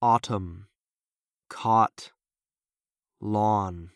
autumn, cot, lawn.